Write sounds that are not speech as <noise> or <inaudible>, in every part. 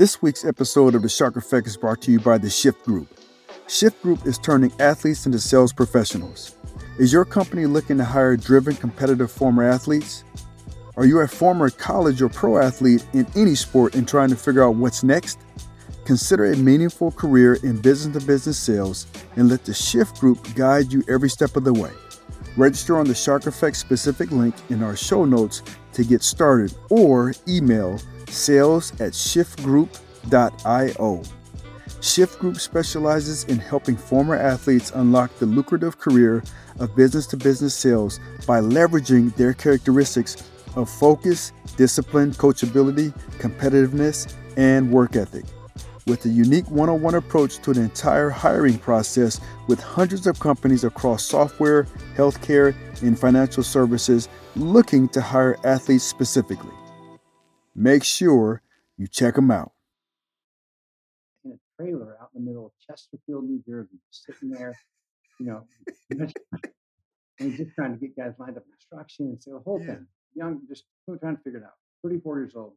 This week's episode of the Shark Effect is brought to you by the Shift Group. Shift Group is turning athletes into sales professionals. Is your company looking to hire driven, competitive former athletes? Are you a former college or pro athlete in any sport and trying to figure out what's next? Consider a meaningful career in business to business sales and let the Shift Group guide you every step of the way. Register on the Shark Effect specific link in our show notes to get started or email sales at shiftgroup.io. Shift Group specializes in helping former athletes unlock the lucrative career of business to business sales by leveraging their characteristics of focus, discipline, coachability, competitiveness, and work ethic. With a unique one on one approach to the entire hiring process with hundreds of companies across software, healthcare, and financial services looking to hire athletes specifically make sure you check them out. In a trailer out in the middle of Chesterfield, New Jersey, just sitting there, you know, <laughs> and just trying to get guys lined up in instruction and say the whole yeah. thing. Young, just trying to figure it out. 34 years old,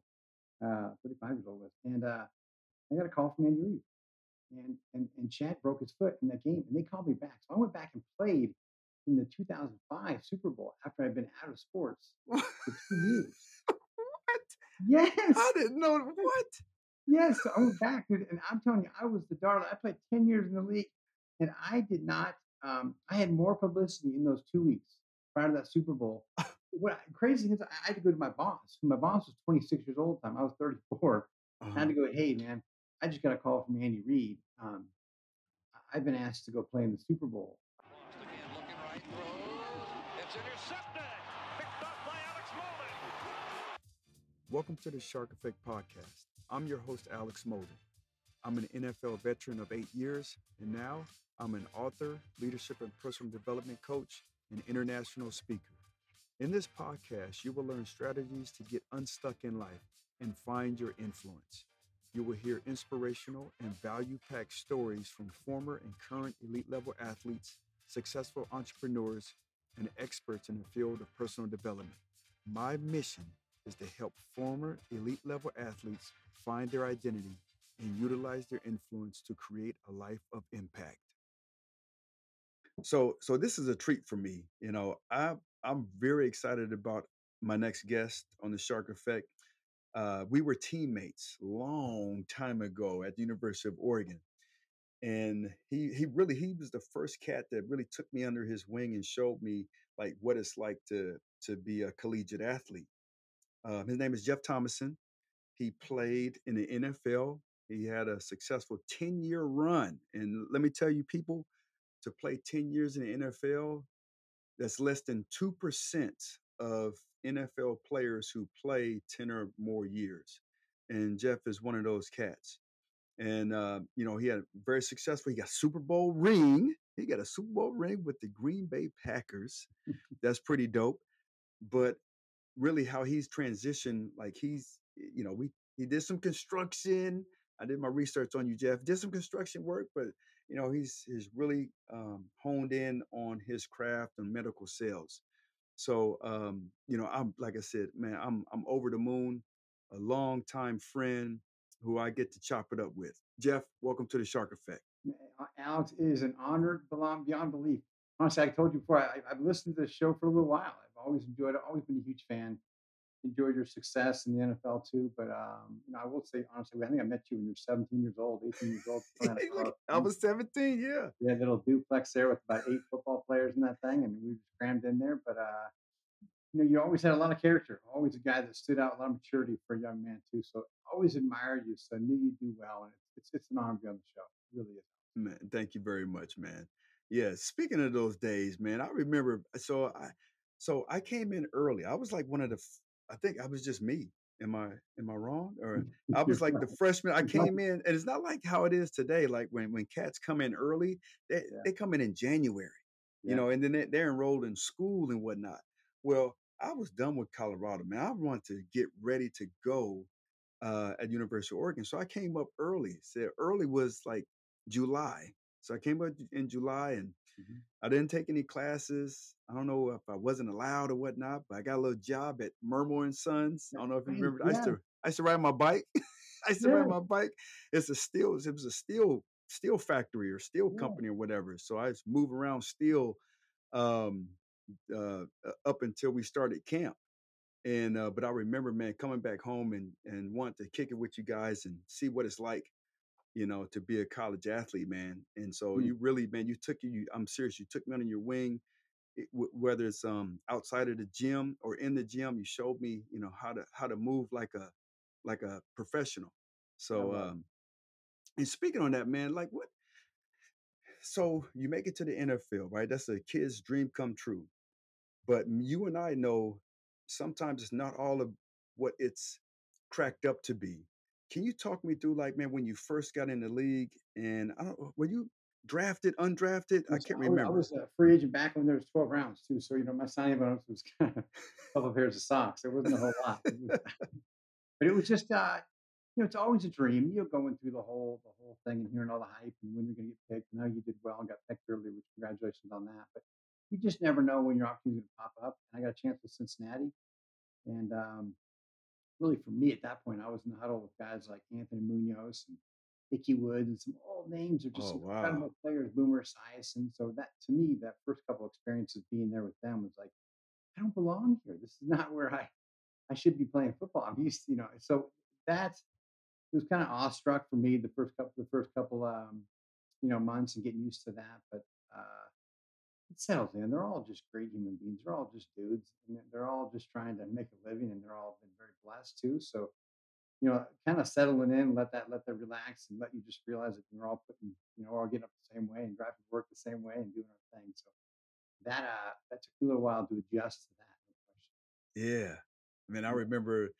uh, 35 years old, and uh, I got a call from Andy Reid, and and and Chad broke his foot in that game, and they called me back. So I went back and played in the 2005 Super Bowl after I'd been out of sports <laughs> for two years. Yes. I didn't know what. Yes, I went back, dude, and I'm telling you, I was the darling. I played 10 years in the league, and I did not. Um, I had more publicity in those two weeks prior to that Super Bowl. <laughs> what crazy is, I had to go to my boss. My boss was 26 years old at the time. I was 34. Uh-huh. I had to uh-huh. go, hey man, I just got a call from Andy Reid. Um, I've been asked to go play in the Super Bowl. Welcome to the Shark Effect Podcast. I'm your host, Alex Molden. I'm an NFL veteran of eight years, and now I'm an author, leadership and personal development coach, and international speaker. In this podcast, you will learn strategies to get unstuck in life and find your influence. You will hear inspirational and value packed stories from former and current elite level athletes, successful entrepreneurs, and experts in the field of personal development. My mission is to help former elite level athletes find their identity and utilize their influence to create a life of impact. So so this is a treat for me. You know, I I'm very excited about my next guest on the Shark Effect. Uh, we were teammates long time ago at the University of Oregon. And he he really he was the first cat that really took me under his wing and showed me like what it's like to to be a collegiate athlete. Um, his name is Jeff Thomason. He played in the NFL. He had a successful 10 year run. And let me tell you, people, to play 10 years in the NFL, that's less than 2% of NFL players who play 10 or more years. And Jeff is one of those cats. And, uh, you know, he had a very successful, he got Super Bowl ring. He got a Super Bowl ring with the Green Bay Packers. <laughs> That's pretty dope. But really how he's transitioned like he's you know we he did some construction i did my research on you jeff did some construction work but you know he's he's really um, honed in on his craft and medical sales. So um, you know i'm like i said man i'm i'm over the moon a long time friend who i get to chop it up with. Jeff welcome to the shark effect. Alex it is an honor beyond belief honestly i told you before I, i've listened to this show for a little while I've always enjoyed it. Always been a huge fan. Enjoyed your success in the NFL too. But um, you know, I will say honestly, I think I met you when you were 17 years old, 18 years old. <laughs> I was 17, yeah. Yeah, little duplex there with about eight football players in that thing, and we just crammed in there. But uh, you know, you always had a lot of character. Always a guy that stood out, a lot of maturity for a young man too. So always admired you. So I knew you'd do well, and it's it's, it's an honor to be on the show. It really is. Man, thank you very much, man. Yeah, speaking of those days, man, I remember. So I so I came in early. I was like one of the. I think I was just me. Am I am I wrong? <laughs> Or I was like the freshman. I came in, and it's not like how it is today. Like when when cats come in early, they yeah. they come in in January, yeah. you know, and then they, they're enrolled in school and whatnot. Well, I was done with Colorado, man. I wanted to get ready to go uh, at University of Oregon, so I came up early. Said early was like July. So I came up in July and Mm-hmm. I didn't take any classes. I don't know if I wasn't allowed or whatnot, but I got a little job at Murmur and Sons. I don't know if you remember. Yeah. I used to I used to ride my bike. <laughs> I used to ride my bike. It's a steel. It was a steel steel factory or steel yeah, company or whatever. So I just move around steel um, uh, uh, up until we started camp. And uh, but I remember, man, coming back home and and want to kick it with you guys and see what it's like, you know, to be a college athlete, man. And so mm, you really, man, you took you. I'm serious. You took me under your wing it, w- whether it's um outside of the gym or in the gym you showed me you know how to how to move like a like a professional so um and speaking on that man like what so you make it to the nfl right that's a kid's dream come true but you and i know sometimes it's not all of what it's cracked up to be can you talk me through like man when you first got in the league and i don't were you drafted undrafted i Was can't I was I was a free agent back when there was 12 rounds too, so, you know, my signing bonus was <laughs> kind of a couple pairs of socks. It wasn't a whole lot. It was <laughs> but it was just, uh, you know, it's always a dream. You're going through the whole the whole thing and hearing all the hype and when you're gonna get picked. I know you did well and got picked early, which congratulations on that, but you just never know when your opportunity to pop up, and I got a chance with Cincinnati, and, um, really for me at that point, I was in the huddle with guys like Anthony Munoz and Ickey Woods and some old names are just oh wow incredible players, Boomer Esiason. So that to me, that first couple experiences being there with them was like, I don't belong here. This is not where I, I should be playing football. I'm used to, you know, so that's it was kind of awestruck for me the first couple the first couple um, you know, months and getting used to that. But uh it settles in. They're all just great human beings. They're all just dudes, and they're all just trying to make a living, and they're all been very blessed too. So you know, kind of settling in, let that let them relax and let you just realize that we're all putting, you know, all getting up the same way and driving to work the same way and doing our thing. So that uh that took a little while to adjust to that. Yeah. I mean, I remember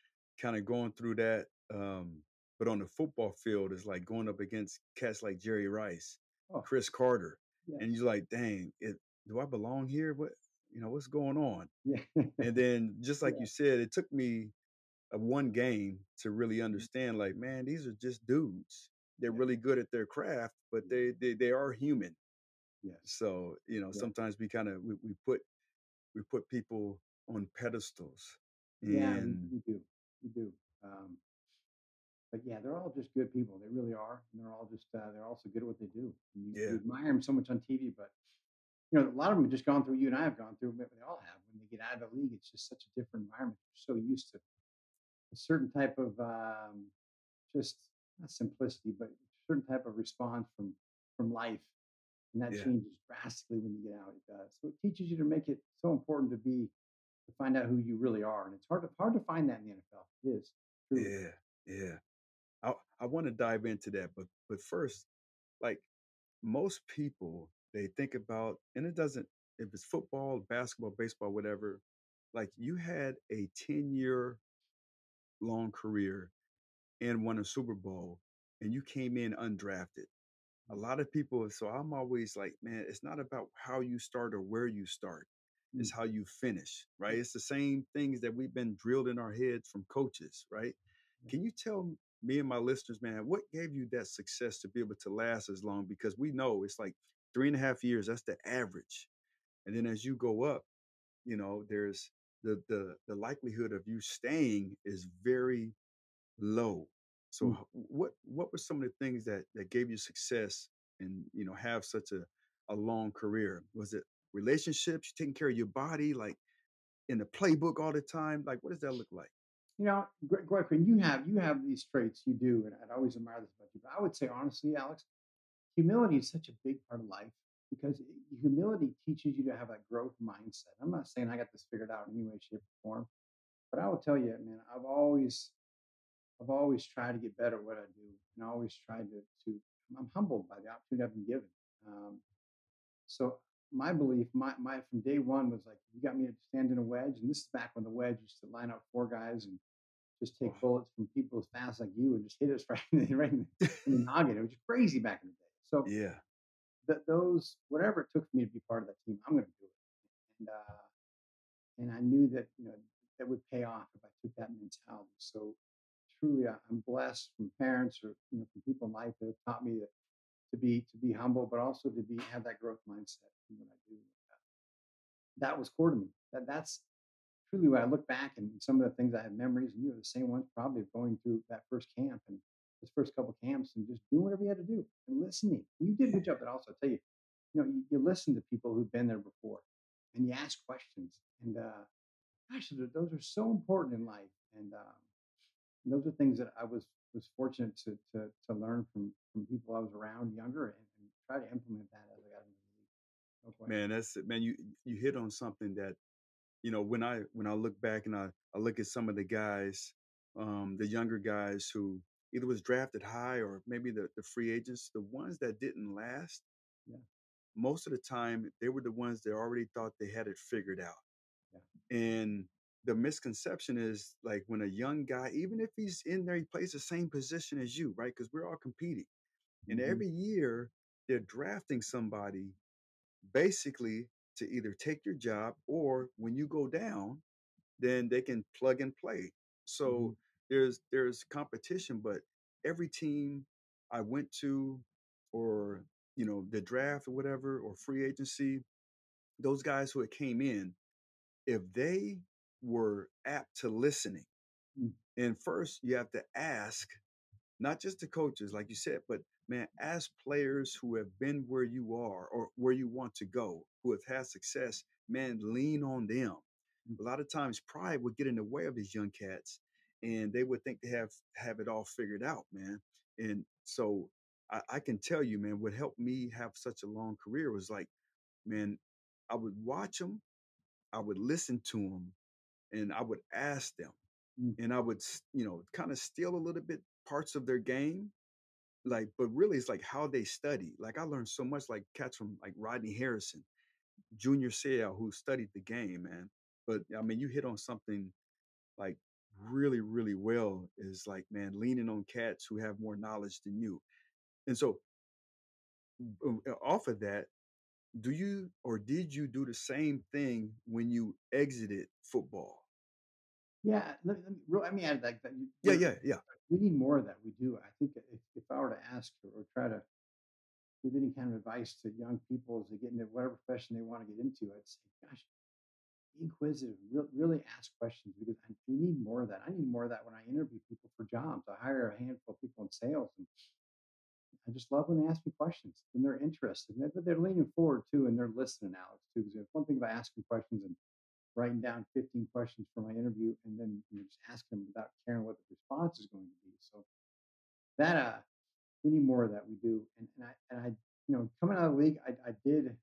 kind of going through that. Um, but on the football field, it's like going up against cats like Jerry Rice, Oh, Cris Carter. And you're like, dang, it, do I belong here? What, you know, what's going on? Yeah. And then just like yeah. you said, it took me a one game to really Mhm. understand, like, man, these are just dudes. They're Yeah. really good at their craft, but Yeah. they they, they are human. Yeah. So, you know, Yeah. sometimes we kind of we, we put we put people on pedestals. Yeah, we, do. We do. Um, but yeah, they're all just good people. They really are. And they're all just uh, they're also good at what they do. You, you admire them so much on TV, but you know, a lot of them have just gone through you and I have gone through, they all have. When they get out of the league, it's just such a different environment. They're so used to a certain type of um, just not simplicity, but a certain type of response from from life, and that yeah. changes drastically when you get out. It does. So it teaches you to make it so important to be to find out who you really are, and it's hard to hard to find that in the NFL. It is truly. Yeah, yeah. I I want to dive into that, but but first, like most people, they think about, and it doesn't if it's football, basketball, baseball, whatever. Like you had a ten year long career and won a Super Bowl, and you came in undrafted. A lot of people, so I'm always like, man, it's not about how you start or where you start. Mm, It's how you finish, right? It's the same things that we've been drilled in our heads from coaches, right? Can you tell me and my listeners, man, what gave you that success to be able to last as long? Because we know it's like three and a half years, that's the average. And then as you go up, you know, there's the the the likelihood of you staying is very low. So Mm. what what were some of the things that that gave you success and you know have such a a long career? Was it relationships, taking care of your body, like in the playbook all the time? Like what does that look like? You know, Gre- Greg, when you have you have these traits, you do, and I'd always admire this about you. But I would say honestly, Alex, humility is such a big part of life because humility teaches you to have a growth mindset. I'm not saying I got this figured out in any way, shape, or form, but I will tell you, man, I've always I've always tried to get better at what I do, and I always tried to to. I'm humbled by the opportunity I've been given. Um, so my belief, my my from day one was like, you got me to stand in a wedge, and this is back when the wedge used to line up four guys and just take bullets from people as fast like you and just hit us <laughs> right in the, right in the, in the noggin. It was crazy back in the day. So yeah, that those whatever it took for me to be part of that team, I'm going to do it. And uh, and I knew that you know that would pay off if I took that mentality. So truly, I'm blessed from parents or you know from people in life that have taught me that to be to be humble, but also to be have that growth mindset in what I do. That was core to me. That that's truly when I look back and some of the things I have memories, and you have the same ones probably of going through that first camp and those first couple camps and just doing whatever you had to do and listening. And you did a good job, but also I'll tell you, you know, you, you listen to people who've been there before and you ask questions. And uh, gosh, those are, so important in life. And um, those are things that I was was fortunate to to to learn from from people I was around younger and, and try to implement that as I got into the league. Man, that's it. Man, you you hit on something that you know when I when I look back and I I look at some of the guys, um, the younger guys who either was drafted high or maybe the the free agents, the ones that didn't last, Yeah, most of the time they were the ones that already thought they had it figured out. yeah. And the misconception is like when a young guy, even if he's in there, he plays the same position as you, right? Because we're all competing. And hmm every year they're drafting somebody basically to either take your job or when you go down, then they can plug and play. So there's there's competition, but every team I went to or you know the draft or whatever or free agency, those guys who had came in, if they were apt to listening, mm. and first you have to ask not just the coaches, like you said, but man, ask players who have been where you are or where you want to go, who have had success, man, lean on them. Mm. A lot of times pride would get in the way of these young cats and they would think they have have it all figured out, man. And so I, I can tell you, man, what helped me have such a long career was like, man, I would watch them, I would listen to them, and I would ask them, mm. and I would, you know, kind of steal a little bit parts of their game like, but really it's like how they study. Like I learned so much like cats from like Rodney Harrison, Junior Seau, who studied the game, man. But I mean, you hit on something like really, really well is like, man, leaning on cats who have more knowledge than you. And so um, uh, off of that, do you or did you do the same thing when you exited football? Yeah, let, let me, let me add like that. You, Yeah, yeah, yeah. we need more of that. We do. I think if, if I were to ask or, or try to give any kind of advice to young people as they get into whatever profession they want to get into, I'd say, gosh, inquisitive, re- really ask questions because I, you need more of that. I need more of that when I interview people for jobs. I hire a handful of people in sales, and I just love when they ask me questions and they're interested, but they're leaning forward too, and they're listening, Alex, too. Because one thing about asking questions and writing down 15 questions for my interview, and then you know, just asking them without caring what the response is going to be. So that uh, we need more of that. We do, and, and I and I, you know, coming out of the league, I, I did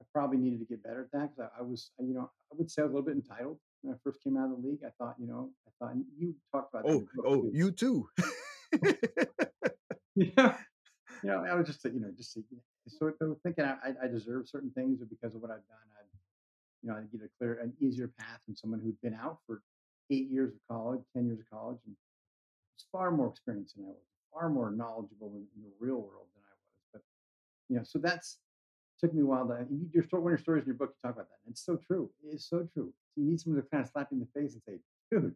I probably needed to get better at that because I, I was, you know, I would say I was a little bit entitled when I first came out of the league. I thought, you know, I thought and you talked about Oh, oh, too. you too. <laughs> Yeah, <laughs> you know, I was just, you know, just sort of thinking I, I I deserve certain things, or because of what I've done, I'd, you know, I'd get a clear, an easier path than someone who'd been out for eight years of college, ten years of college, and was far more experienced than I was, far more knowledgeable in, in the real world than I was. But you know, so that's took me a while to. you- Your story, one of your stories in your book, you talk about that. And it's so true. It is so true. You need someone to kind of slap you in the face and say, "Dude,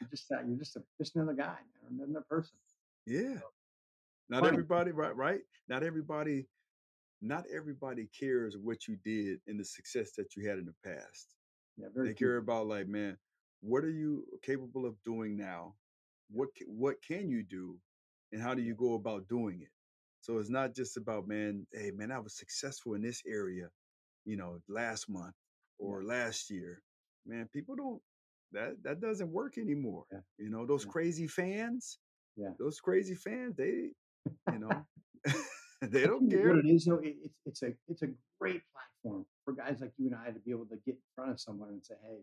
you're just that. You're just a, just another guy, man, another person." yeah. So, Not funny. everybody, right? Right? Not everybody not everybody cares what you did and the success that you had in the past. Yeah, very They few. care about like, man, what are you capable of doing now? What what can you do, and how do you go about doing it? So it's not just about, man, hey, man, I was successful in this area, you know, last month yeah, or last year. Man, people don't that that doesn't work anymore. yeah, You know, those yeah, crazy fans, yeah. those crazy fans, they, you know, <laughs> <laughs> they don't think what care. it is, though, it, it's it's a it's a great platform for guys like you and I to be able to get in front of someone and say, "Hey,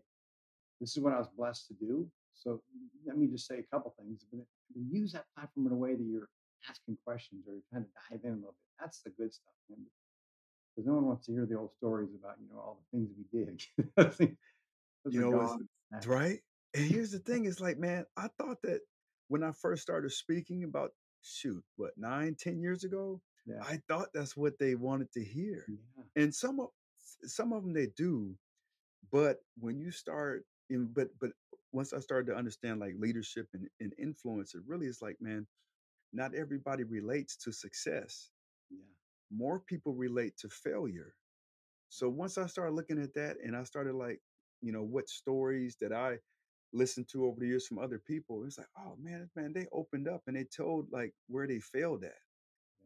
this is what I was blessed to do." So let me just say a couple things, but use that platform in a way that you're asking questions or you're trying to dive in a little bit. That's the good stuff, man. Because no one wants to hear the old stories about you know all the things we did. <laughs> Those things- those You know, right. And here's the <laughs> thing: it's like, man, I thought that when I first started speaking about shoot, what nine, ten years ago, Yeah, I thought that's what they wanted to hear. yeah, And some of some of them they do, but when you start in, but but once I started to understand like leadership and, and influence, it really is like, man, not everybody relates to success. yeah, More people relate to failure. So once I started looking at that and I started like, you know, what stories that I listened to over the years from other people, it's like, oh man, man, they opened up and they told like where they failed at.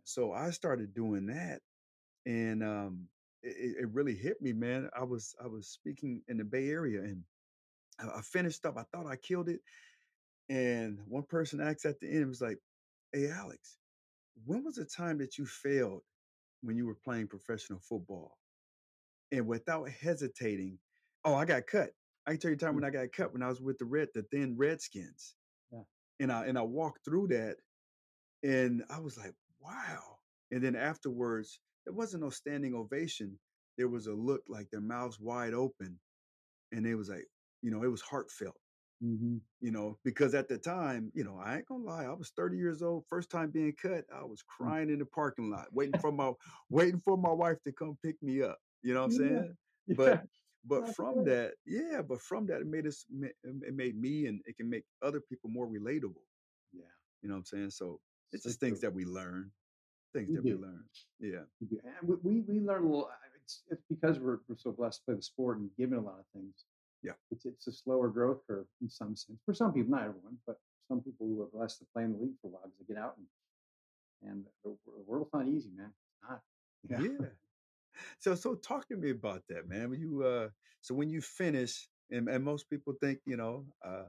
So I started doing that, and um, it, it really hit me, man. I was I was speaking in the Bay Area, and I I finished up. I thought I killed it, and one person asked at the end, was like, "Hey, Alex, when was the time that you failed when you were playing professional football?" And without hesitating, oh, I got cut. I can tell you the time Mm, when I got cut when I was with the red, the thin Redskins, Yeah. and I and I walked through that, and I was like, wow. And then afterwards, there wasn't no standing ovation. There was a look like their mouths wide open, and it was like, you know, it was heartfelt. Mhm. You know, because at the time, you know, I ain't gonna lie, I was 30 years old, first time being cut. I was Mm. crying in the parking lot, waiting for <laughs> my waiting for my wife to come pick me up. You know what I'm Yeah, saying? But yeah, but that's from great. that, yeah, but from that, it made us, it made me, and it can make other people more relatable. Yeah, You know what I'm saying? So it's so just things true. that we learn, things We that we learn. Yeah, We do. And we we we learn a little. It's it's because we're we're so blessed to play the sport and given a lot of things. Yeah, It's it's a slower growth curve in some sense. For some people, not everyone, but some people who are blessed to play in the league for a while because they get out and and the, the world's not easy, man. It's not. <laughs> Yeah. yeah. So so talk to me about that, man. When you uh, so when you finish, and, and most people think, you know, uh,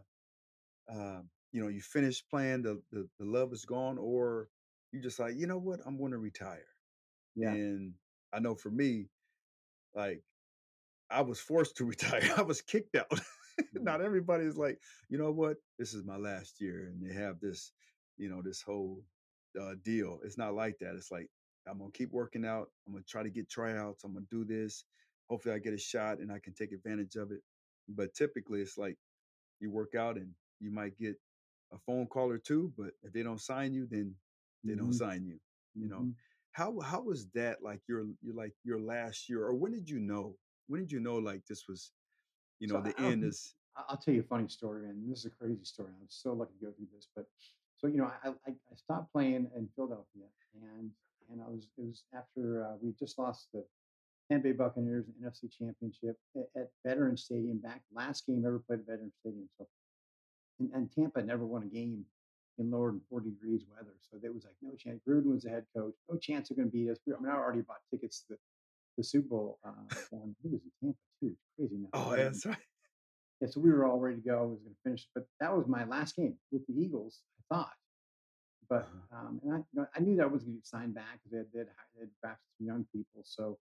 um, you know, you finish playing, the, the the love is gone, or you just like, you know what, I'm going to retire. Yeah. And I know for me, like I was forced to <laughs> retire. I was kicked out. <laughs> Not everybody is like, you know what, this is my last year, and they have this, you know, this whole uh, deal. It's not like that. It's like I'm gonna keep working out. I'm gonna try to get tryouts. I'm gonna do this. Hopefully, I get a shot and I can take advantage of it. But typically, it's like you work out and you might get a phone call or two, but if they don't sign you, then they don't hmm sign you. You know, hmm how how was that like your your like your last year, or when did you know? When did you know like this was, you know, I the I don't end is I'll tell you a funny story, and this is a crazy story. I'm so lucky to go through this, but so you know, I I, I stopped playing in Philadelphia, and and I was it was after uh, we just lost the Tampa Bay Buccaneers NFC Championship at, at Veterans Stadium. Back last game ever played at Veterans Stadium. So and, and Tampa never won a game in lower than 40 degrees weather. So there was like no chance. Gruden was the head coach. No chance they're going to beat us. I mean, I already bought tickets to the, the Super Bowl. Uh, down, it was in Tampa too. It's crazy now. oh um, that's right. yeah, so we were all ready to go. I was going to finish, but that was my last game with the Eagles. I thought, but Uh-huh. um, and I, you know, I knew that I was going to get signed back because they had, they had they had drafted some young people. So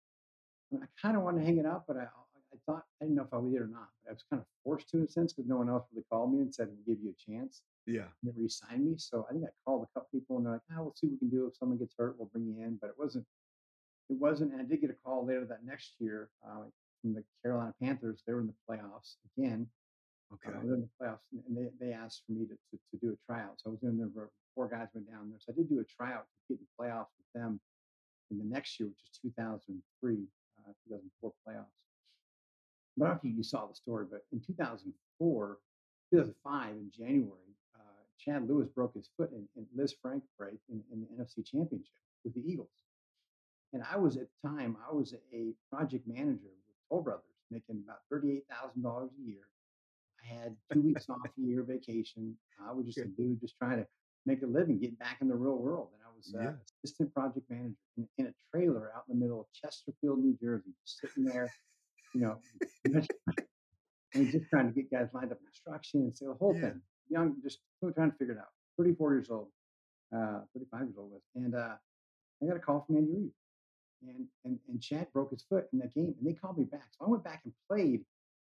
I, mean, I kind of wanted to hang it up, but I, I thought I didn't know if I would it or not. But I was kind of forced to in a sense because no one else really called me and said we'll give you a chance. Yeah. And they re-signed me. So I think I called a couple people and they're like, "Ah, we'll see what we can do. If someone gets hurt, we'll bring you in." But it wasn't. It wasn't. And I did get a call later that next year uh, from the Carolina Panthers. They were in the playoffs again uh, Okay. they're in the playoffs, and and they, they asked for me to, to, to do a tryout. So I was in there. Four guys went down there, so I did do a tryout to get in the playoffs with them in the next year, which is 2003, uh, 2004 playoffs. But I don't know if you saw the story, but in 2004, 2005 in January, uh, Chad Lewis broke his foot in, in Lisfranc break in, in the NFC Championship with the Eagles. And I was at the time, I was a project manager with Toll Brothers, making about $38,000 a year I had two weeks off a year vacation. I was just Okay. a dude just trying to make a living, get back in the real world. And I was uh, assistant project manager in, in a trailer out in the middle of Chesterfield, New Jersey, just sitting there, you know, <laughs> and just trying to get guys lined up in instruction and say the whole Yeah. thing. Young, just trying to figure it out. 34 years old, uh, 35 years old. was- And uh, I got a call from Andy Reid. And, and, and Chad broke his foot in that game, and they called me back. So I went back and played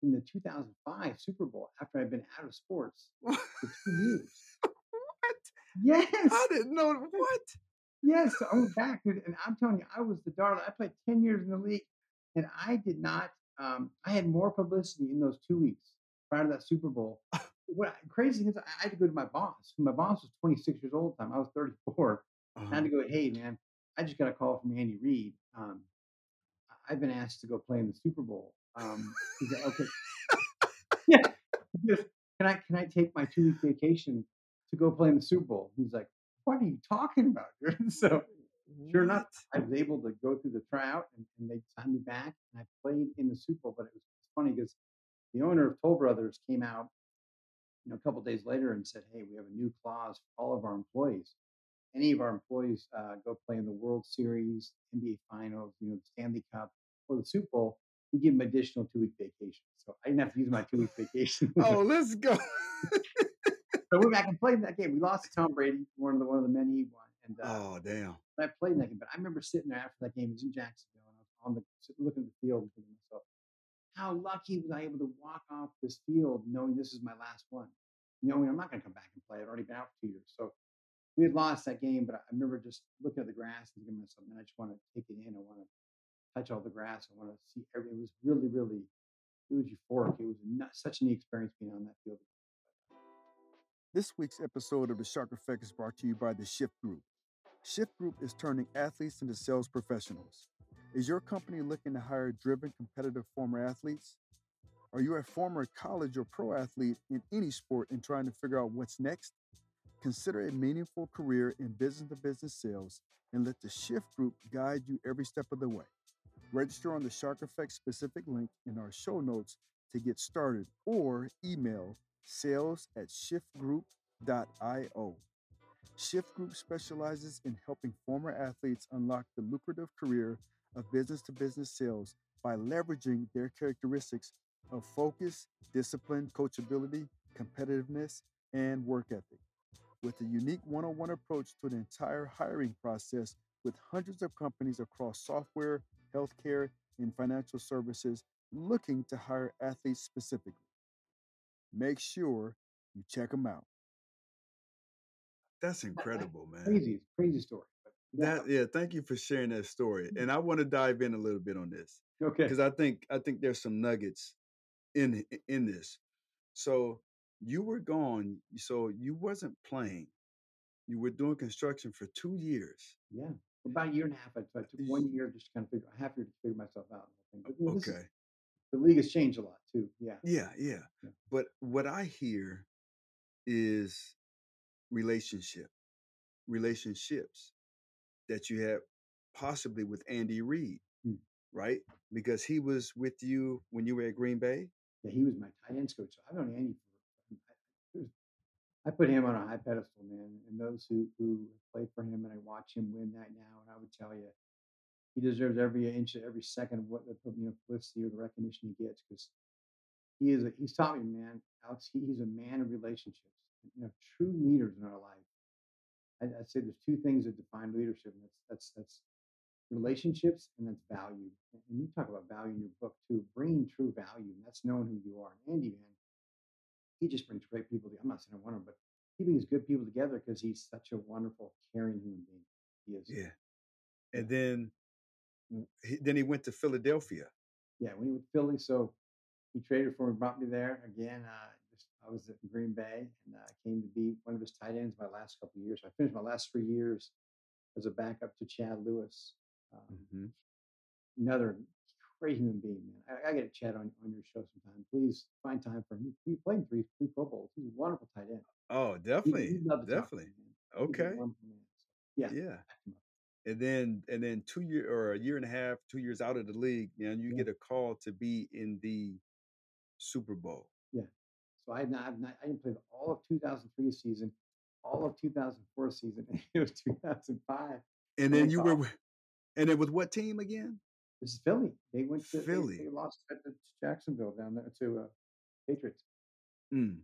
in the 2005 Super Bowl after I'd been out of sports <laughs> for two years. what? Yes, I didn't know what. yes. So I went back, dude, and I'm telling you, I was the darling. I played 10 years in the league, and I did not. Um, I had more publicity in those two weeks prior to that Super Bowl. <laughs> What crazy is, I had to go to my boss. My boss was 26 years old at the time. I was 34. I had Uh-huh. to go, hey man, I just got a call from Andy Reid. Um, I've been asked to go play in the Super Bowl. Um, he's like, okay, <laughs> yeah. Can I can I take my two week vacation to go play in the Super Bowl? He's like, What are you talking about? dude?" <laughs> so sure enough? I was able to go through the tryout and, and they signed me back and I played in the Super Bowl. But it was funny because the owner of Toll Brothers came out you know, a couple days later and said, "Hey, we have a new clause for all of our employees. Any of our employees uh, go play in the World Series, NBA Finals, you know, the Stanley Cup, or the Super Bowl, we give them additional two week vacation." So I didn't have to use my two week vacation. <laughs> oh, let's go. So we're back and playing that game. We lost to Tom Brady, one of the one of the many he won. And uh, oh, damn. I played in that game, but I remember sitting there after that game. It was in Jacksonville, and I was on the looking at the field and thinking to myself, how lucky was I able to walk off this field knowing this is my last one, knowing I'm not going to come back and play. I've already been out for two years, so we had lost that game. But I remember just looking at the grass and thinking myself, man, I just want to take it in. I want to touch all the grass. I want to see every. It was really, really, it was euphoric. It was not, such a experience being on that field. This week's episode of the Shark Effect is brought to you by the Shift Group. Shift Group is turning athletes into sales professionals. Is your company looking to hire driven, competitive former athletes? Are you a former college or pro athlete in any sport and trying to figure out what's next? Consider a meaningful career in business to business sales and let the Shift Group guide you every step of the way. Register on the Shark Effect specific link in our show notes to get started or email sales at shiftgroup.io. Shift Group specializes in helping former athletes unlock the lucrative career of business to business sales by leveraging their characteristics of focus, discipline, coachability, competitiveness, and work ethic. With a unique one on one approach to the entire hiring process, with hundreds of companies across software, healthcare, and financial services looking to hire athletes specifically make sure you check them out. That's incredible, man. Crazy, crazy story. Yeah. That yeah, thank you for sharing that story. Mm. And I want to dive in a little bit on this. Okay. Because I think I think there's some nuggets in in this. So you were gone, so you wasn't playing. You were doing construction for two years. Yeah. About a year and a half. I took one year just to kind of figure half year to figure myself out. But, know, okay the league has changed a lot too. Yeah. Yeah, yeah. yeah. But what I hear is relationship, relationships that you have possibly with Andy Reid, hmm. right? Because he was with you when you were at Green Bay. Yeah, he was my tight ends coach. So I've known Andy. I put him on a high pedestal, man. And those who who play for him, and I watch him win that now, and I would tell you, he deserves every inch, every second of what the you know, publicity or the recognition he gets because he is. A, he's taught me, man, Alex. He, he's a man of relationships. You know, true leaders in our life. I, I'd say there's two things that define leadership, and that's that's that's relationships and that's value. And you talk about value in your book too, bringing true value, and that's knowing who you are. And Andy, man, he just brings great people. I'm not saying I want him, but he brings good people together because he's such a wonderful, caring human being. He is. Yeah. And then he, then he went to Philadelphia. Yeah, when he went to Philly, so he traded for me, brought me there again. Uh, just, I was at Green Bay and uh, came to be one of his tight ends my last couple of years. I finished my last three years as a backup to Chad Lewis. Um, mm-hmm. Another great human being, man. I, I get a chat on, on your show sometime. Please find time for him. He, he played three three Pro Bowls. He's a wonderful tight end. Oh, definitely, he, definitely. okay. Yeah, yeah and then and then two year or a year and a half, two years out of the league, man, you yeah. get a call to be in the Super Bowl. Yeah. So I had not, not I didn't play all of 2003 season, all of 2004 season. <laughs> And it was 2005. And then you were, and it was what team again? This is Philly. They went to Philly. They, they lost to Jacksonville down there to uh, Patriots. Mm.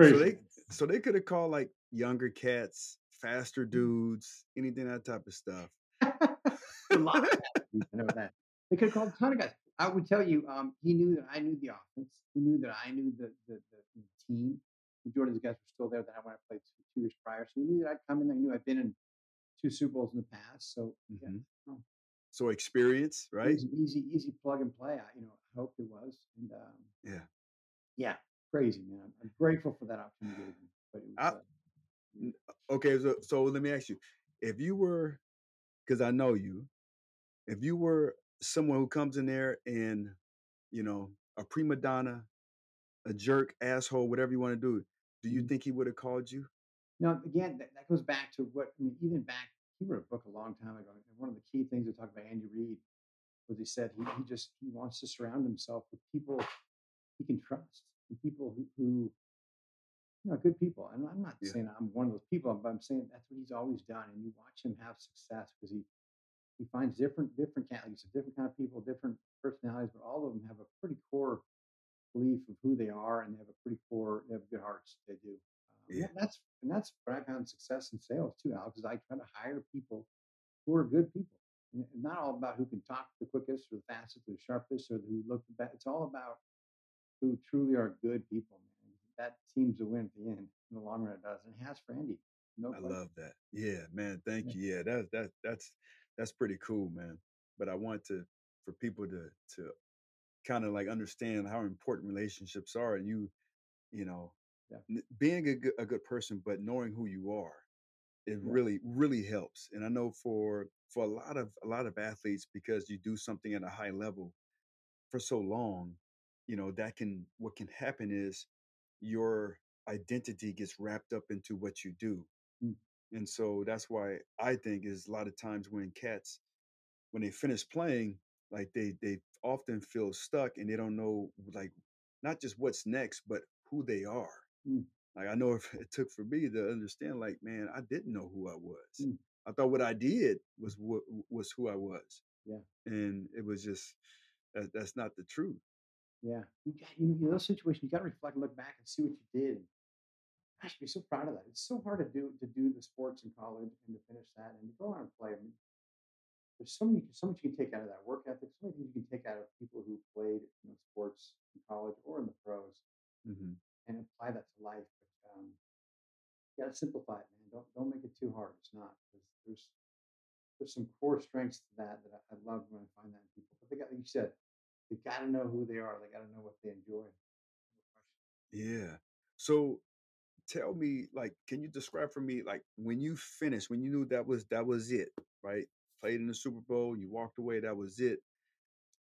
So they so they could have called like younger cats faster dudes, anything that type of stuff. <laughs> a lot of I know that. They could have called a ton of guys. I would tell you, um, he knew that I knew the offense. He knew that I knew the the, the, the team. Majority of the guys were still there that I went to played two, two, years prior. So he knew that I'd come in there. He knew I'd been in two Super Bowls in the past. So mm-hmm. yeah. So experience, right? Easy, easy, easy plug and play. I, you know, I hope it was. And um, yeah, yeah, crazy man. I'm grateful for that opportunity. But it was, I, uh, Okay, so so let me ask you, if you were, because I know you, if you were someone who comes in there and, you know, a prima donna, a jerk, asshole, whatever you want to do, do you mm-hmm. think he would have called you? No, again, that, that goes back to what I mean. Even back, he wrote a book a long time ago, and one of the key things we talked about Andy Reid was he said he, he just he wants to surround himself with people he can trust, and people who, who you know, good people. And I'm not Yeah. saying I'm one of those people, but I'm saying that's what he's always done. And you watch him have success because he he finds different different kind like you said, different kind of people, different personalities, but all of them have a pretty core belief of who they are, and they have a pretty core. They have good hearts. They do. Um, Yeah. that's and that's what I found success in sales too, Alex. Is I try to hire people who are good people. And not all about who can talk the quickest or the fastest or the sharpest or who look the best. It's all about who truly are good people, man. That seems to win at the end. In the long run, it does, and it has for Andy. No I question. love that. Yeah, man. Yeah, Thank you. Yeah, that's that that's that's pretty cool, man. But I want to for people to to kind of like understand how important relationships are, and you you know yeah, n- being a good, a good person, but knowing who you are, it yeah. really really helps. And I know for for a lot of a lot of athletes, because you do something at a high level for so long, you know that can what can happen is your identity gets wrapped up into what you do Mm, and so that's why I think is a lot of times when cats, when they finish playing, like they they often feel stuck and they don't know like not just what's next, but who they are. Mm, Like I know if <laughs> it took for me to understand, like, man, I didn't know who I was. mm. I thought what I did was what was who I was. Yeah, And it was just that, that's not the truth. yeah. You got you know, those situations. You got to reflect, and look back, and see what you did. Gosh, be so proud of that. It's so hard to do to do the sports in college and to finish that and to go on and play. I mean, there's so many so much you can take out of that work ethic. So many things you can take out of people who played you know, sports in college or in the pros hmm and apply that to life. But um, you got to simplify it, man. Don't don't make it too hard. It's not. There's there's, there's some core strengths to that that I, I love when I find that in people. But they got, like you said, they got to know who they are. They got to know what they enjoy. Yeah. So tell me like can you describe for me like when you finished when you knew that was that was it right played in the super bowl you walked away that was it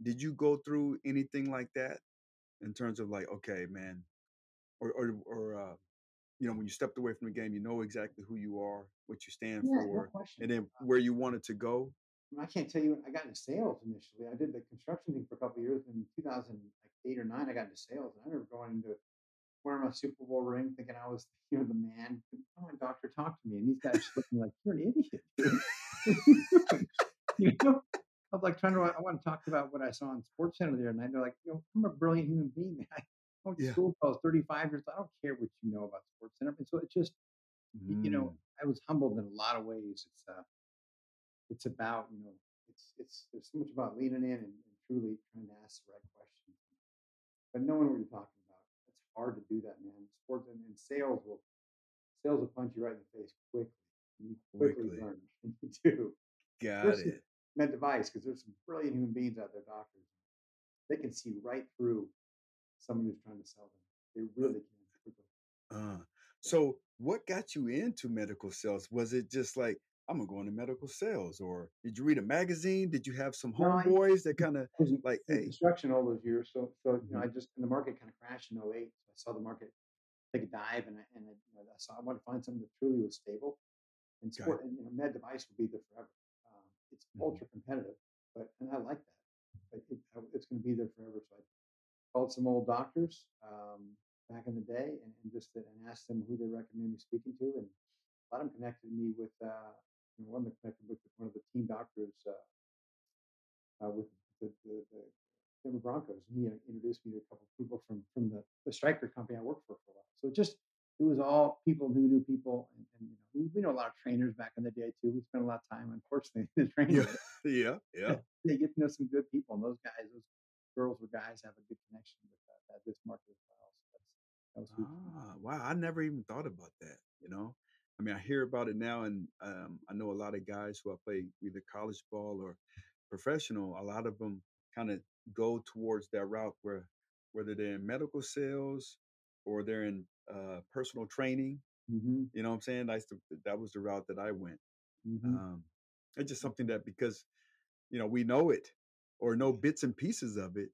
did you go through anything like that in terms of like okay man or or, or uh you know when you stepped away from the game you know exactly who you are what you stand Yeah, for question. and then where you wanted to go I, can't tell you. I got into sales initially. I did the construction thing for a couple of years. In 2008 or nine, I got into sales, and I remember going into wearing my Super Bowl ring, thinking I was, <laughs> you know, the man. Come on, doctor, talk to me. And these guys just looking like you're an idiot, dude. What <laughs> are you know, I was like trying to. I want to talk about what I saw on Sports Center the other night. They're like, you know, I'm a brilliant human being. man. <laughs> I went to yeah school I was 35 years old. I don't care what you know about Sports Center. And so it just, y- you know, mm, I was humbled in a lot of ways. It's uh, it's about you know, it's it's there's so much about leaning in and, and truly trying to ask the right questions, but knowing what you're talking about. It's hard to do that, man. Sports and, and sales will sales will punch you right in the face quickly. And you quickly quickly learn. <laughs> you do. got it med device, because there's some brilliant human beings out there, doctors. They can see right through someone who's trying to sell them. They Uh, really can. Uh, so what got you into medical sales? Was it just like, I'm gonna go into medical sales, or did you read a magazine? Did you have some homeboys that kind of I was in, like, hey, construction all those years. So, so you know, I mhm, just and the market kind of crashed in '08. So I saw the market take a dive, and I, and I, you know, I saw I wanted to find something that truly was stable. And sport and you know, med device will be there forever. Um, it's mhm, ultra competitive, but and I like that. But it, it's going to be there forever. So I called some old doctors um, back in the day and, and just and asked them who they recommend me speaking to, and a lot of them connected me with uh, you know, one that connected with one of the team doctors uh, uh, with the, the, the Denver Broncos, and he uh, introduced me to a couple of people from from the, the Stryker company I worked for for a while. So it just it was all people who knew people, and, and you know we, we know a lot of trainers back in the day too. We spent a lot of time, unfortunately, <laughs> in the training. yeah, yeah, yeah. <laughs> They get to know some good people, and those guys, those girls or guys, have a good connection with that, that this market as well. So that's that was. Ah, wow, I never even thought about that, you know? I mean, I hear about it now, and um, I know a lot of guys who I play either college ball or professional, a lot of them kind of go towards that route where whether they're in medical sales or they're in uh, personal training, Mm-hmm. you know what I'm saying? That's the, that was the route that I went. Mm-hmm. Um, it's just something that because, you know, we know it or know bits and pieces of it,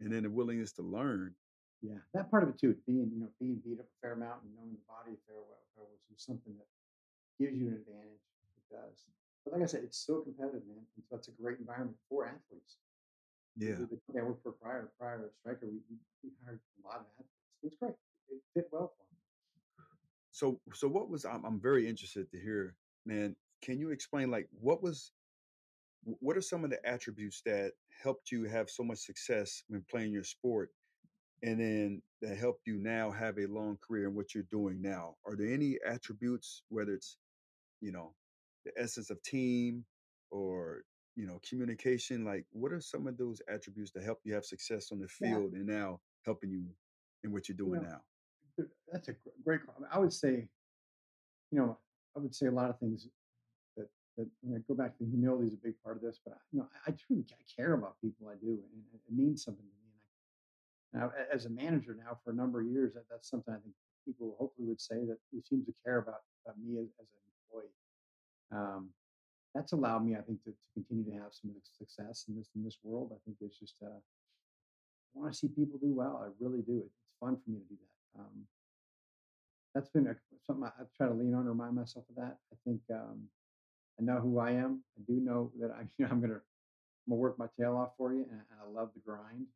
and then the willingness to learn. Yeah, that part of it too, being you know being beat up a fair amount and knowing the body fair well, fair well, is something that gives you an advantage. It does. But like I said, it's so competitive, man. And so it's a great environment for athletes. Yeah. the, company I worked for prior prior to Stryker, we, we hired a lot of athletes. It was great. It fit well for me. So so what was I'm I'm very interested to hear, man. Can you explain like what was what are some of the attributes that helped you have so much success when playing your sport and then that helped you now have a long career in what you're doing now? Are there any attributes, whether it's, you know, the essence of team or, you know, communication? Like what are some of those attributes that help you have success on the Yeah, field and now helping you in what you're you doing know, now? that's a great. I would say, you know, I would say a lot of things that know, go back to humility is a big part of this. But I, you know, I, I truly ca- care about people I do, and it, it means something to me. And I, now, as a manager now for a number of years, that, that's something I think people hopefully would say that he seems to care about, about me as, as an employee. Um, that's allowed me, I think, to, to continue to have some success in this in this world. I think it's just uh, I want to see people do well. I really do. It, it's fun for me to do that. Um, that's been a, something I, I try to lean on, remind myself of that. I think um, I know who I am. I do know that I, <laughs> you know, I'm gonna I'm gonna work my tail off for you, and, and I love the grind.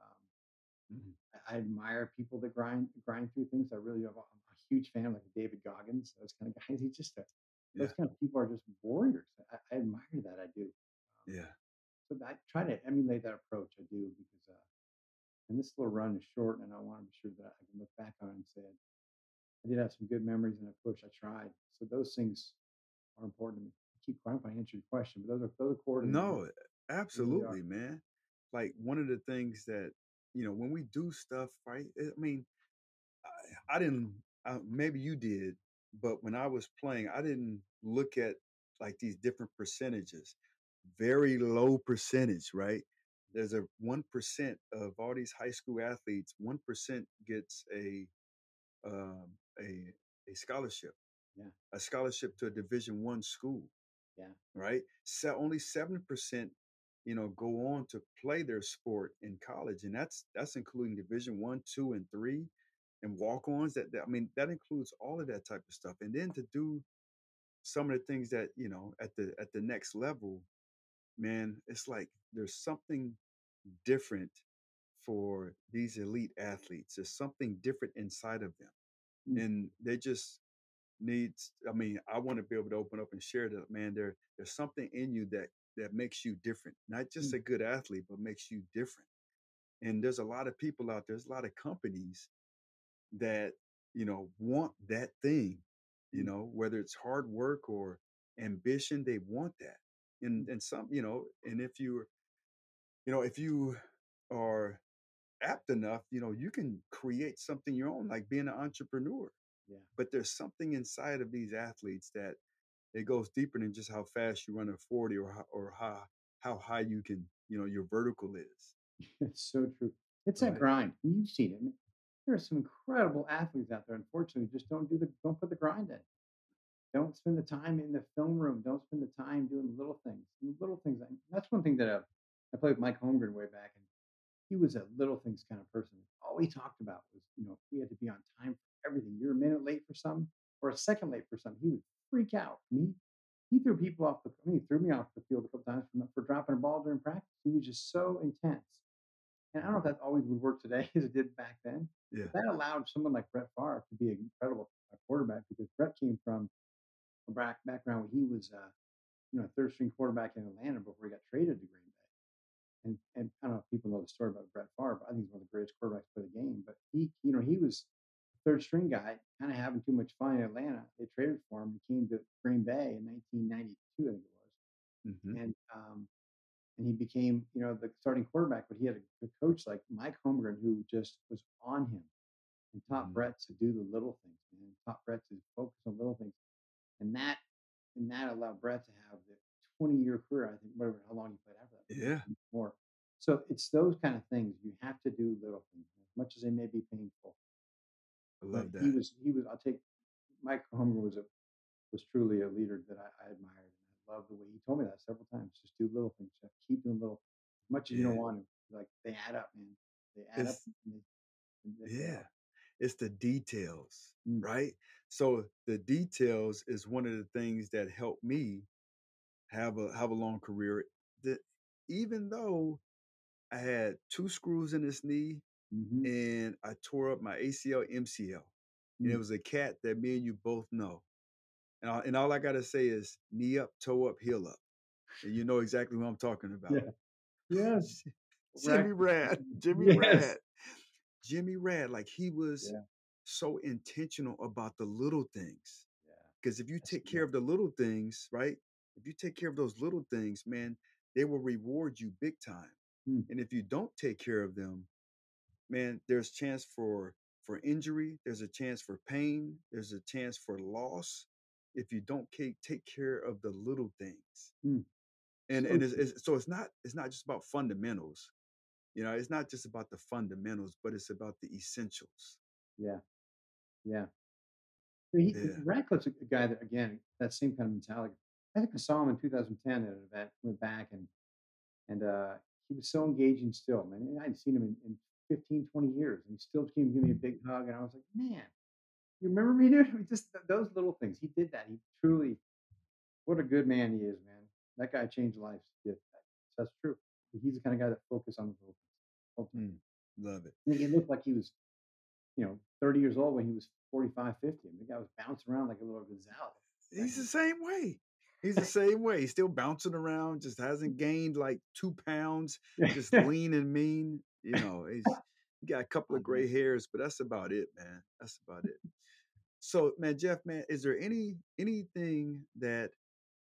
Um, Mhm. I, I admire people that grind grind through things. I really am. a- I'm a huge fan of like David Goggins, those kind of guys. <laughs> He's just a, those kind of people are just warriors. I, I admire that. I do. Um, Yeah. so I try to emulate that approach. I do because, uh, and this little run is short, and I want to be sure that I can look back on it and say I did have some good memories and I pushed. I tried. So those things are important to me. I keep quiet if I answer your question, but those are those are core to me. man. No, They really are. absolutely, man. Like one of the things that, you know, when we do stuff, right? I mean, I, I didn't, uh, maybe you did, but when I was playing, I didn't look at like these different percentages. Very low percentage, right? There's a 1% of all these high school athletes, 1% gets a, um, a, a scholarship, Yeah, a scholarship to a Division One school yeah, right? So only seven percent, you know, go on to play their sport in college, and that's that's including Division One, two, and three, and walk-ons. That, that I mean, that includes all of that type of stuff. And then to do some of the things that you know at the at the next level, man, it's like there's something different for these elite athletes. There's something different inside of them, mm, and they just needs i mean i want to be able to open up and share that man there there's something in you that that makes you different not just mm, a good athlete but makes you different. And there's a lot of people out there there's a lot of companies that you know want that thing you mm, know whether it's hard work or ambition they want that. Mm, and and some you know and if you you know if you are apt enough you know you can create something your own like being an entrepreneur yeah. but there's something inside of these athletes that it goes deeper than just how fast you run a 40 or how, or how how high you can you know your vertical is <laughs> It's so true. It's that right grind. You've seen it. I mean, there are some incredible athletes out there. Unfortunately, just don't do the don't put the grind in. Don't spend the time in the film room. Don't spend the time doing little things. Little things. I, that's one thing that uh, I played with Mike Holmgren way back, and he was a little things kind of person. All he talked about was, you know, we had to be on time for everything. You're a minute late for something or a second late for something. He would freak out. Mean, he, threw people off the. I mean, he threw me off the field a couple times for, for dropping a ball during practice. He was just so intense. And I don't know if that always would work today <laughs> as it did back then, yeah that allowed someone like Brett Favre to be an incredible uh, quarterback because Brett came from a back, background where he was, uh, you know, a third string quarterback in Atlanta before he got traded to Green Bay. And and I don't know if people know the story about Brett Favre, but I think he's one of the greatest quarterbacks for the game. But he, you know, he was third string guy, kind of having too much fun in Atlanta. They traded for him. He came to Green Bay in 1992, I think it was, hmm and um, and he became, you know, the starting quarterback. But he had a, a coach like Mike Holmgren who just was on him and taught hmm Brett to do the little things, man. Taught Brett to focus on little things, and that and that allowed Brett to have the 20 year career. I think whatever how long he played after that, yeah more. So it's those kind of things you have to do little things, as much as they may be painful. I But love he that was he was I'll take Mike Holmgren was a was truly a leader that I, I admired and I loved the way he told me that several times. Just do little things, Jeff. Keep doing little as much as you don't want to. Like they add up, man. They add up it's and they, and they yeah it's the details Mm, right so the details is one of the things that helped me have a have a long career that even though i had two screws in this knee hmm and i tore up my acl mcl and it Mm. was a cat that me and you both know. And all, and all I gotta say is knee up, toe up, heel up, and you know exactly who I'm talking about. Yeah. Yes. <laughs> Jimmy. Rad, <laughs> <laughs> Jimmy Yes. Rad, Jimmy Rad. Like he was Yeah. so intentional about the little things. Yeah. Because if you That's take care of the little things, right? If you take care of those little things, man, they will reward you big time. Mm. And if you don't take care of them, man, there's chance for for injury. There's a chance for pain. There's a chance for loss if you don't ca- take care of the little things. Mm. And So and it's, it's, so it's not it's not just about fundamentals. You know, it's not just about the fundamentals, but it's about the essentials. Yeah. Yeah. He, Yeah. Radcliffe's a guy that, again, that same kind of mentality. I think I saw him in 2010 at an event, went back and and uh, he was so engaging still, man. And I hadn't seen him in, in 15, 20 years. And he still came give me a big hug. And I was like, man, you remember me, <laughs> dude? We Just th- those little things. He did that. He truly, what a good man he is, man. That guy changed lives. Yeah, that's true. He's the kind of guy that focused on the little things. all the time. Mm, love it. And he looked like he was, you know, 30 years old when he was 45, 50. And the guy was bouncing around like a little gazelle. He's the same way. He's the <laughs> same way. He's still bouncing around, just hasn't gained like two pounds, just <laughs> lean and mean. You know, he's he got a couple of gray hairs, but that's about it, man. That's about it. So, man, Jeff, man, is there any anything that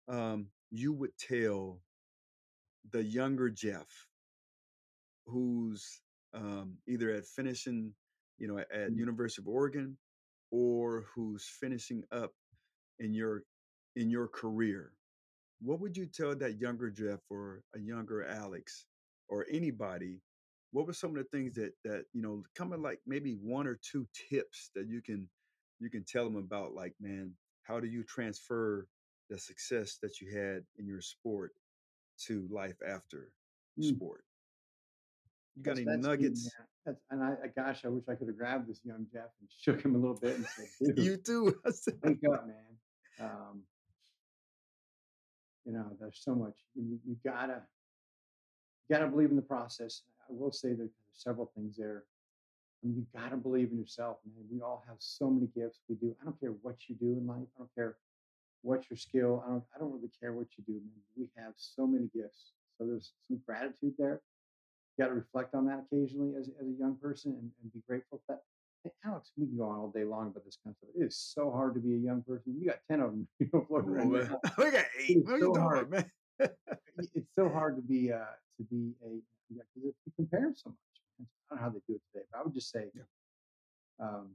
um you would tell the younger Jeff who's um either at finishing, you know, at, at Mm. University of Oregon or who's finishing up in your in your career? What would you tell that younger Jeff or a younger Alex or anybody? What were some of the things that that you know, coming like maybe one or two tips that you can you can tell them about? Like, man, how do you transfer the success that you had in your sport to life after Mm. sport? You got That's any that's nuggets? and I, I gosh, I wish I could have grabbed this young Jeff and <laughs> shook him a little bit and said, <laughs> you too. <laughs> Wake up, man." Um, you know, there's so much. You, you gotta you gotta believe in the process. I will say there's several things there. I mean, you gotta believe in yourself, man. We all have so many gifts. We do. I don't care what you do in life. I don't care what's your skill. I don't. I don't really care what you do, man. We have so many gifts. So there's some gratitude there. You got to reflect on that occasionally as, as a young person and, and be grateful for that. Alex, we can go on all day long about this kind of stuff. It is so hard to be a young person. You got 10 of them, <laughs> you know, floating "Oh, around man, house. <laughs> we got eight. It's What are you so hard. man? It's so hard to be uh to be a because you compare so much. I don't know how they do it today, but I would just say, Yeah. um,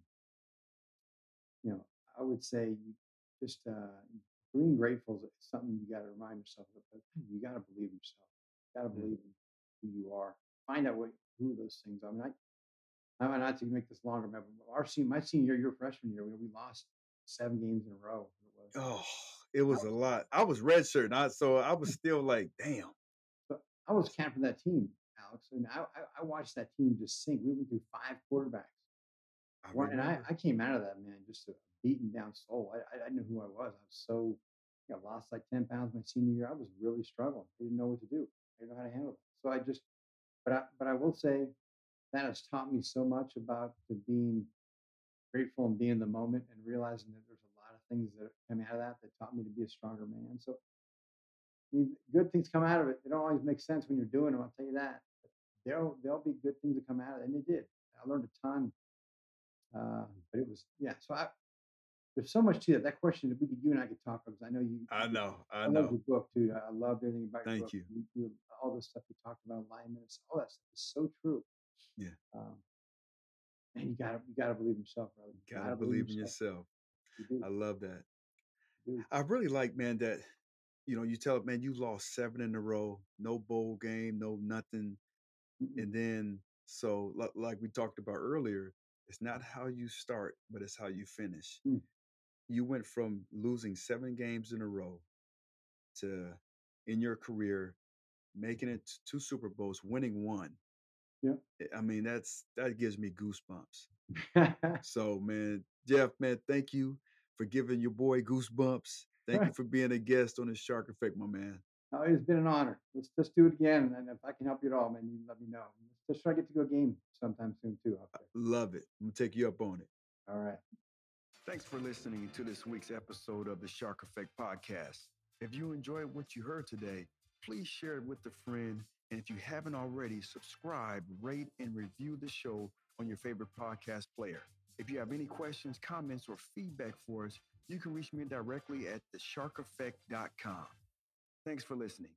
you know, I would say just uh, being grateful is something you got to remind yourself of. But you got to believe in yourself. You got to Mm. believe in who you are. Find out what who those things are. I mean, I, I might not to make this longer, but our senior, my senior year, your freshman year, we, we lost seven games in a row. It was. Oh, it I was a lot. I was redshirt, I so I was still like, damn. I was of that team, Alex, and I, I, I watched that team just sink. We went through five quarterbacks. I One, and I. I came out of that man just a beaten down soul. I, I, I knew who I was. I was so I lost like ten pounds my senior year. I was really struggling. I didn't know what to do. I didn't know how to handle it. So I just, but I, but I will say that has taught me so much about the being grateful and being in the moment and realizing that there's a lot of things that come out of that that taught me to be a stronger man. So I mean, good things come out of it. They don't always make sense when you're doing them. I'll tell you that. But there'll there'll be good things that come out of it, and they did. I learned a ton. Uh, but it was yeah. So I, there's so much to that. That question that we could you and I could talk about because I know you. I know, I I love know. your book too. I loved everything about your Thank book. you. You, all the stuff you talked about alignments, all that stuff is so true. Yeah. Um, and you gotta you gotta believe in yourself, brother. You Gotta believe in yourself. You. I love that. I really like, man, that you know, you tell it, man, you lost seven in a row, no bowl game, no nothing. Mm-mm. And then so li- like we talked about earlier, it's not how you start, but it's how you finish. Mm. You went from losing seven games in a row to in your career making it to two Super Bowls, winning one. Yeah. I- I mean, that's that gives me goosebumps. <laughs> So, man, Jeff, man, thank you for giving your boy goosebumps. Thank you for being a guest on the Shark Effect, my man. Oh, it's been an honor. Let's just do it again. And if I can help you at all, man, you let me know. Let's just try to get to go game sometime soon too out. Love it. I'm gonna take you up on it. All right. Thanks for listening to this week's episode of the Shark Effect Podcast. If you enjoyed what you heard today, please share it with a friend. And if you haven't already, subscribe, rate, and review the show on your favorite podcast player. If you have any questions, comments, or feedback for us, you can reach me directly at thesharkeffect.com. Thanks for listening.